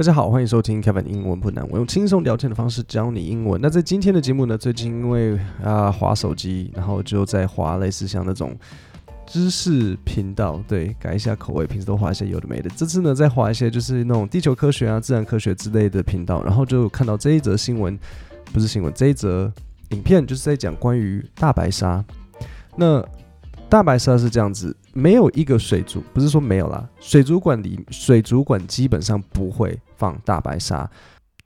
大家好，欢迎收听 Kevin 英文不难，我用轻松聊天的方式教你英文。那在今天的节目呢，最近因为啊滑手机，然后就在滑类似像那种知识频道，对，改一下口味，平时都滑一些有的没的。这次呢，在滑一些就是那种地球科学啊、自然科学之类的频道，然后就看到这一则新闻，不是新闻，这一则影片就是在讲关于大白鲨。那大白鲨是这样子，没有一个水族，不是说没有啦，水族馆里水族馆基本上不会放大白鲨。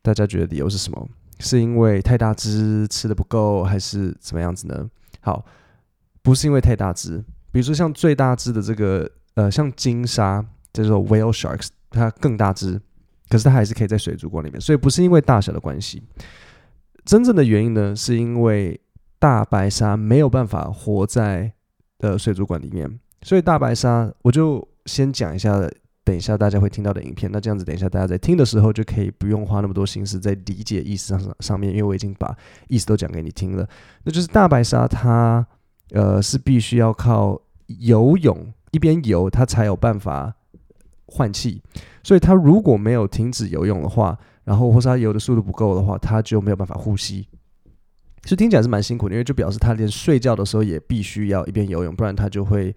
大家觉得理由是什么？是因为太大只吃的不够，还是怎么样子呢？好，不是因为太大只，比如说像最大只的这个呃，像金鲨叫做 whale sharks，它更大只，可是它还是可以在水族馆里面，所以不是因为大小的关系。真正的原因呢，是因为大白鲨没有办法活在。的水族馆里面，所以大白鲨我就先讲一下，等一下大家会听到的影片。那这样子，等一下大家在听的时候就可以不用花那么多心思在理解意思上上面，因为我已经把意思都讲给你听了。那就是大白鲨它呃是必须要靠游泳，一边游它才有办法换气，所以它如果没有停止游泳的话，然后或是它游的速度不够的话，它就没有办法呼吸。其实听起来是蛮辛苦的，因为就表示他连睡觉的时候也必须要一边游泳，不然他就会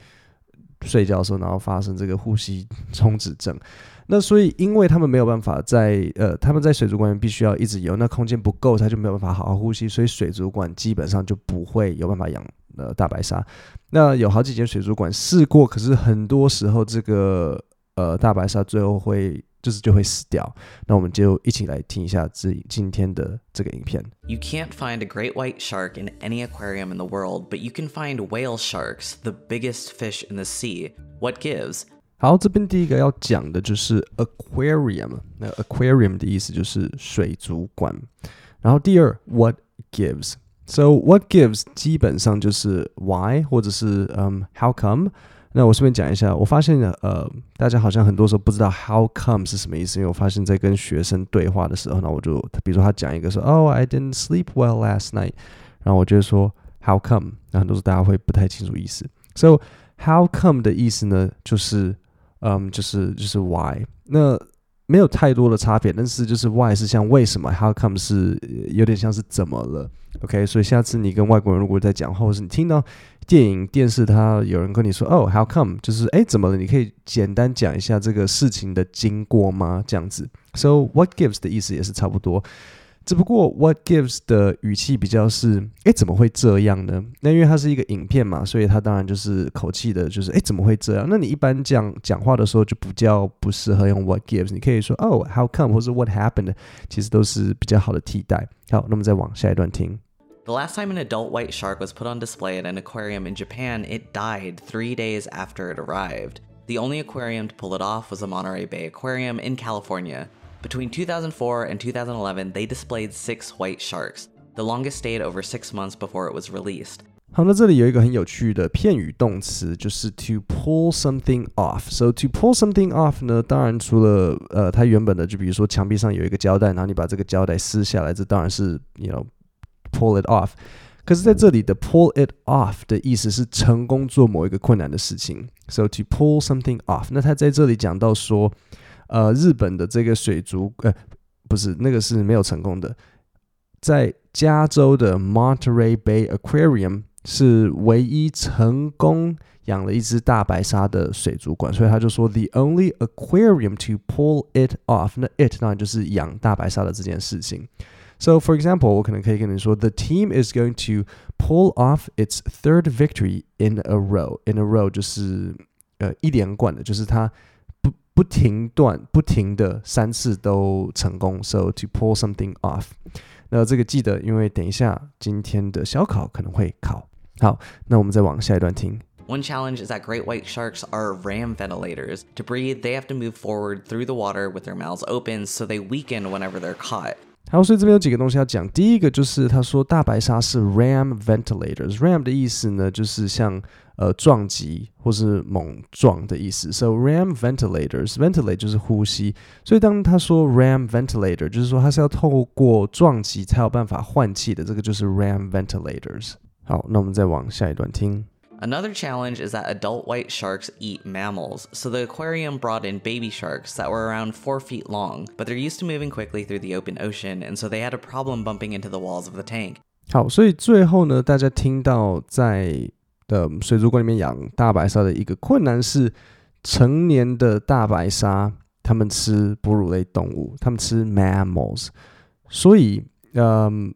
睡觉的时候，然后发生这个呼吸中止症。那所以，因为他们没有办法在呃，他们在水族馆必须要一直游，那空间不够，他就没有办法好好呼吸，所以水族馆基本上就不会有办法养呃大白鲨。那有好几间水族馆试过，可是很多时候这个呃大白鲨最后会。就是就会死掉。那我们就一起来听一下这今天的这个影片。You can't find a great white shark in any aquarium in the world, but you can find whale sharks, the biggest fish in the sea. What gives? 好，这边第一个要讲的就是 aquarium。那 aquarium 的意思就是水族馆。然后第二，what gives。So what gives 基本上就是 why 或者是嗯 how come。那我顺便讲一下，我发现呢呃，大家好像很多时候不知道 how come 是什么意思，因为我发现在跟学生对话的时候，呢我就比如说他讲一个说，Oh, I didn't sleep well last night，然后我就说 how come，那很多时候大家会不太清楚意思。So how come 的意思呢，就是嗯，就是就是 why，那没有太多的差别，但是就是 why 是像为什么，how come 是有点像是怎么了。OK，所以下次你跟外国人如果在讲，或者是你听到。电影、电视，他有人跟你说：“哦，How come？” 就是哎，怎么了？你可以简单讲一下这个事情的经过吗？这样子。So what gives 的意思也是差不多，只不过 what gives 的语气比较是：哎，怎么会这样呢？那因为它是一个影片嘛，所以它当然就是口气的，就是哎，怎么会这样？那你一般讲讲话的时候就比较不适合用 what gives，你可以说：“哦，How come？” 或是 “What happened？” 其实都是比较好的替代。好，那么再往下一段听。The last time an adult white shark was put on display at an aquarium in Japan, it died three days after it arrived. The only aquarium to pull it off was the Monterey Bay Aquarium in California. Between 2004 and 2011, they displayed six white sharks. The longest stayed over six months before it was released. 好，那这里有一个很有趣的片语动词，就是 to pull something off。So to pull something off 呢，当然除了呃，它原本的就比如说墙壁上有一个胶带，然后你把这个胶带撕下来，这当然是 you know pull it off，可是在这里的 pull it off 的意思是成功做某一个困难的事情。So to pull something off，那他在这里讲到说， 呃，日本的这个水族，呃，不是那个是没有成功的，在加州的 Monterey Bay Aquarium 是唯一成功养了一只大白鲨的水族馆，所以他就说 the only aquarium to pull it off，那 it 当然就是养大白鲨的这件事情。So, for example, 我可能可以跟你说，The team is going to pull off its third victory in a row. In a row 就是呃一连贯的，就是它不不停断、不停的三次都成功。So to pull something off，那这个记得，因为等一下今天的小考可能会考。好，那我们再往下一段听。One challenge is that great white sharks are ram ventilators. To breathe, they have to move forward through the water with their mouths open so they weaken whenever they're caught. 好，所以这边有几个东西要讲。第一个就是他说大白鲨是 ram ventilators。ram 的意思呢，就是像呃撞击或是猛撞的意思。So ram ventilators，ventilate 就是呼吸。所以当他说 ram ventilator，就是说它是要透过撞击才有办法换气的。这个就是 ram ventilators。好，那我们再往下一段听。Another challenge is that adult white sharks eat mammals, so the aquarium brought in baby sharks that were around 4 feet long, but they're used to moving quickly through the open ocean, and so they had a problem bumping into the walls of the tank. 好，所以最后呢，大家听到在的水族馆里面养大白鲨的一个困难是，成年的大白鲨它们吃哺乳类动物，它们吃 mammals，所以，嗯，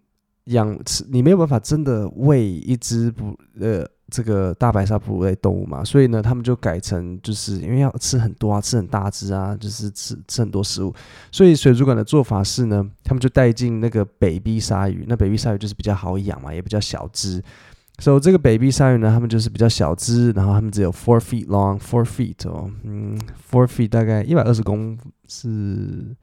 养吃你没有办法真的喂一只不呃。 这个大白鲨哺乳类动物嘛，所以呢，他们就改成就是因为要吃很多啊，吃很大只啊，就是吃吃很多食物，所以水族馆的做法是呢，他们就带进那个 baby 鲨鱼，那 baby 鲨鱼就是比较好养嘛，也比较小只，所以这个 baby 鲨鱼呢，他们就是比较小只，然后他们只有 four feet long，four feet 哦，嗯，four feet 大概一百二十公是，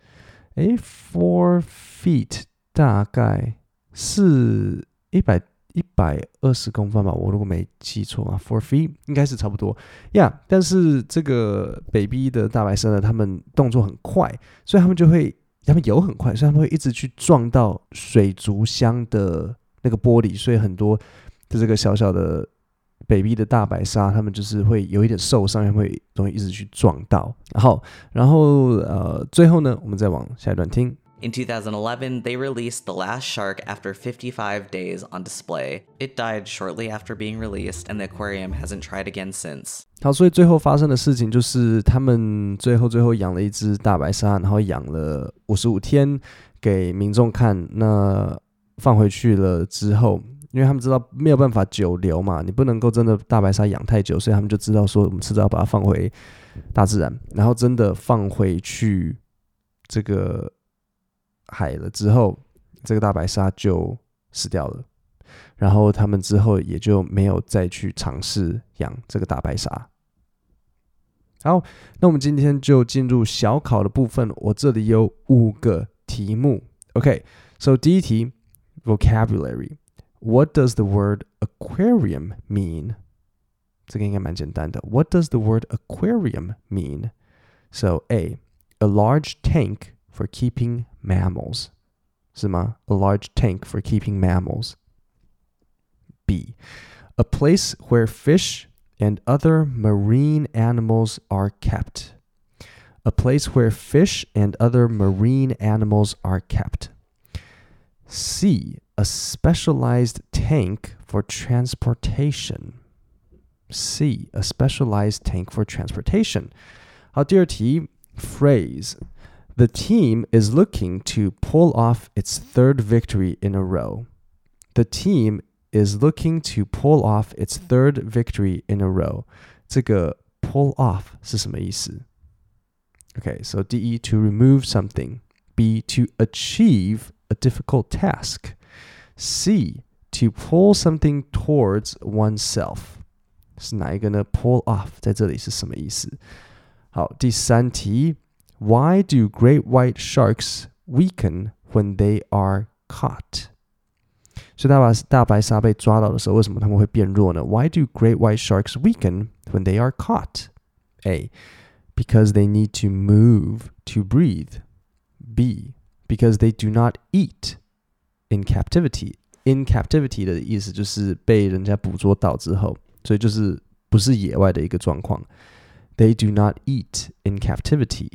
诶 f o u r feet 大概是一百。一百二十公分吧，我如果没记错啊，four feet 应该是差不多呀。但是这个 baby 的大白鲨呢，他们动作很快，所以他们就会，他们游很快，所以他们会一直去撞到水族箱的那个玻璃，所以很多的这个小小的 baby 的大白鲨，他们就是会有一点受伤，会容易一直去撞到。然后，然后呃，最后呢，我们再往下一段听。In 2011, they released the last shark after 55 days on display. It died shortly after being released, and the aquarium hasn't tried again since. 好，所以最后发生的事情就是，他们最后最后养了一只大白鲨，然后养了五十五天给民众看。那放回去了之后，因为他们知道没有办法久留嘛，你不能够真的大白鲨养太久，所以他们就知道说，我们迟早要把它放回大自然。然后真的放回去这个。 海了之后，这个大白鲨就死掉了。然后他们之后也就没有再去尝试养这个大白鲨。好，那我们今天就进入小考的部分。我这里有五个题目。OK，so 第一题，vocabulary。What does the word aquarium mean？这个应该蛮简单的。What does the word aquarium mean？So A，a large tank for keeping mammals. 是吗? A large tank for keeping mammals. B. A place where fish and other marine animals are kept. A place where fish and other marine animals are kept. C. A specialized tank for transportation. C. A specialized tank for transportation. 好，第二题 phrase the team is looking to pull off its third victory in a row. The team is looking to pull off its third victory in a row. 这个 pull off 是什么意思？Okay, so D to remove something. B to achieve a difficult task. C to pull something towards oneself. 是哪一个呢？Pull off 在这里是什么意思？好，第三题。 why do great white sharks weaken when they are caught? 所以大白大白鲨被抓到的时候，为什么他们会变弱呢？Why do great white sharks weaken when they are caught? A. Because they need to move to breathe. B. Because they do not eat in captivity. In captivity 的意思就是被人家捕捉到之后，所以就是不是野外的一个状况。They do not eat in captivity.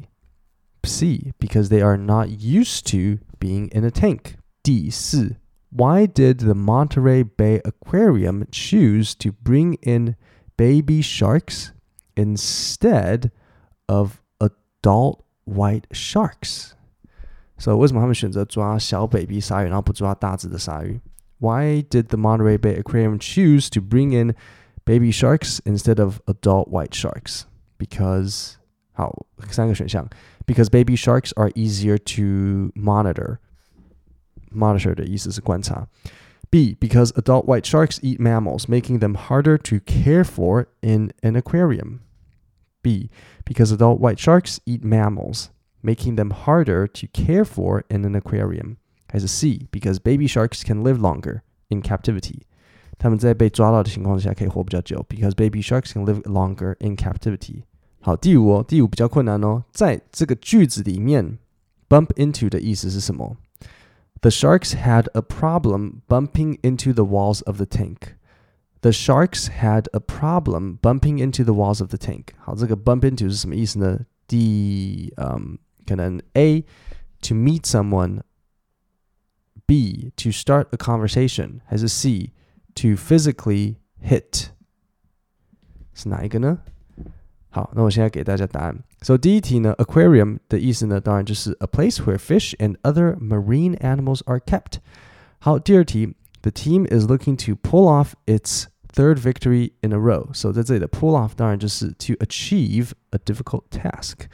C, because they are not used to being in a tank. D, 四 Why did the Monterey Bay Aquarium choose to bring in baby sharks instead of adult white sharks? So 为什么他们选择抓小 baby 鲨鱼，然后不抓大只的鲨鱼？Why did the Monterey Bay Aquarium choose to bring in baby sharks instead of adult white sharks? Because 好，三个选项。 because baby sharks are easier to monitor. Monitor 的意思是观察。B. Because adult white sharks eat mammals, making them harder to care for in an aquarium. B. Because adult white sharks eat mammals, making them harder to care for in an aquarium. Has a C. Because baby sharks can live longer in captivity. 他们在被抓到的情况下可以活比较久，because baby sharks can live longer in captivity. 好，第五哦，第五比较困难哦。在这个句子里面，bump into 的意思是什么？The sharks had a problem bumping into the walls of the tank. The sharks had a problem bumping into the walls of the tank。好，这个 bump into 是什么意思呢？第嗯，可能 A to meet someone。B to start a conversation 还是 C to physically hit 是哪一个呢？ 好，那我现在给大家答案。So 第一题呢，aquarium 的意思呢，当然就是 a place where fish and other marine animals are kept。好，第二题，the team is looking to pull off its third victory in a row。So 在这里的 pull off 当然就是 to achieve a difficult task。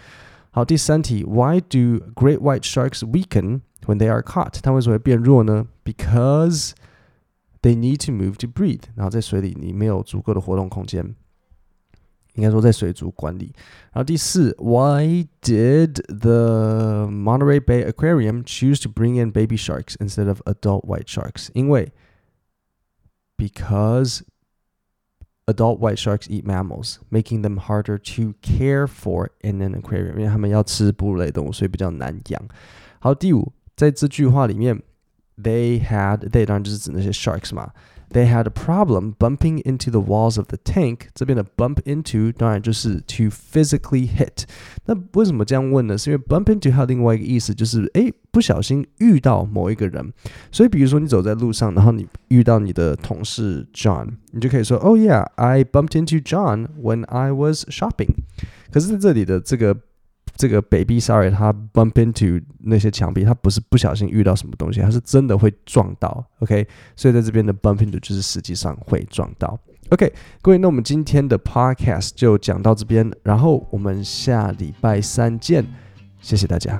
好，第三题，Why do great white sharks weaken when they are caught？它为什么会变弱呢？Because they need to move to breathe。然后在水里你没有足够的活动空间。 应该说在水族馆里。然后第四，Why did the Monterey Bay Aquarium choose to bring in baby sharks instead of adult white sharks？因为 because adult white sharks eat mammals, making them harder to care for in an aquarium，因为他们要吃哺乳类动物，所以比较难养。好，第五，在这句话里面，they had they 当然就是指那些 sharks 嘛。 they had a problem bumping into the walls of the tank。这边的 bump into 当然就是 to physically hit。那为什么这样问呢？是因为 bump into 还有另外一个意思，就是诶不小心遇到某一个人。所以比如说你走在路上，然后你遇到你的同事 John，你就可以说，Oh yeah, I bumped into John when I was shopping。可是在这里的这个 这个 baby sorry，他 bump into 那些墙壁，他不是不小心遇到什么东西，他是真的会撞到。OK，所以在这边的 bump into 就是实际上会撞到。OK，各位，那我们今天的 podcast 就讲到这边，然后我们下礼拜三见，谢谢大家。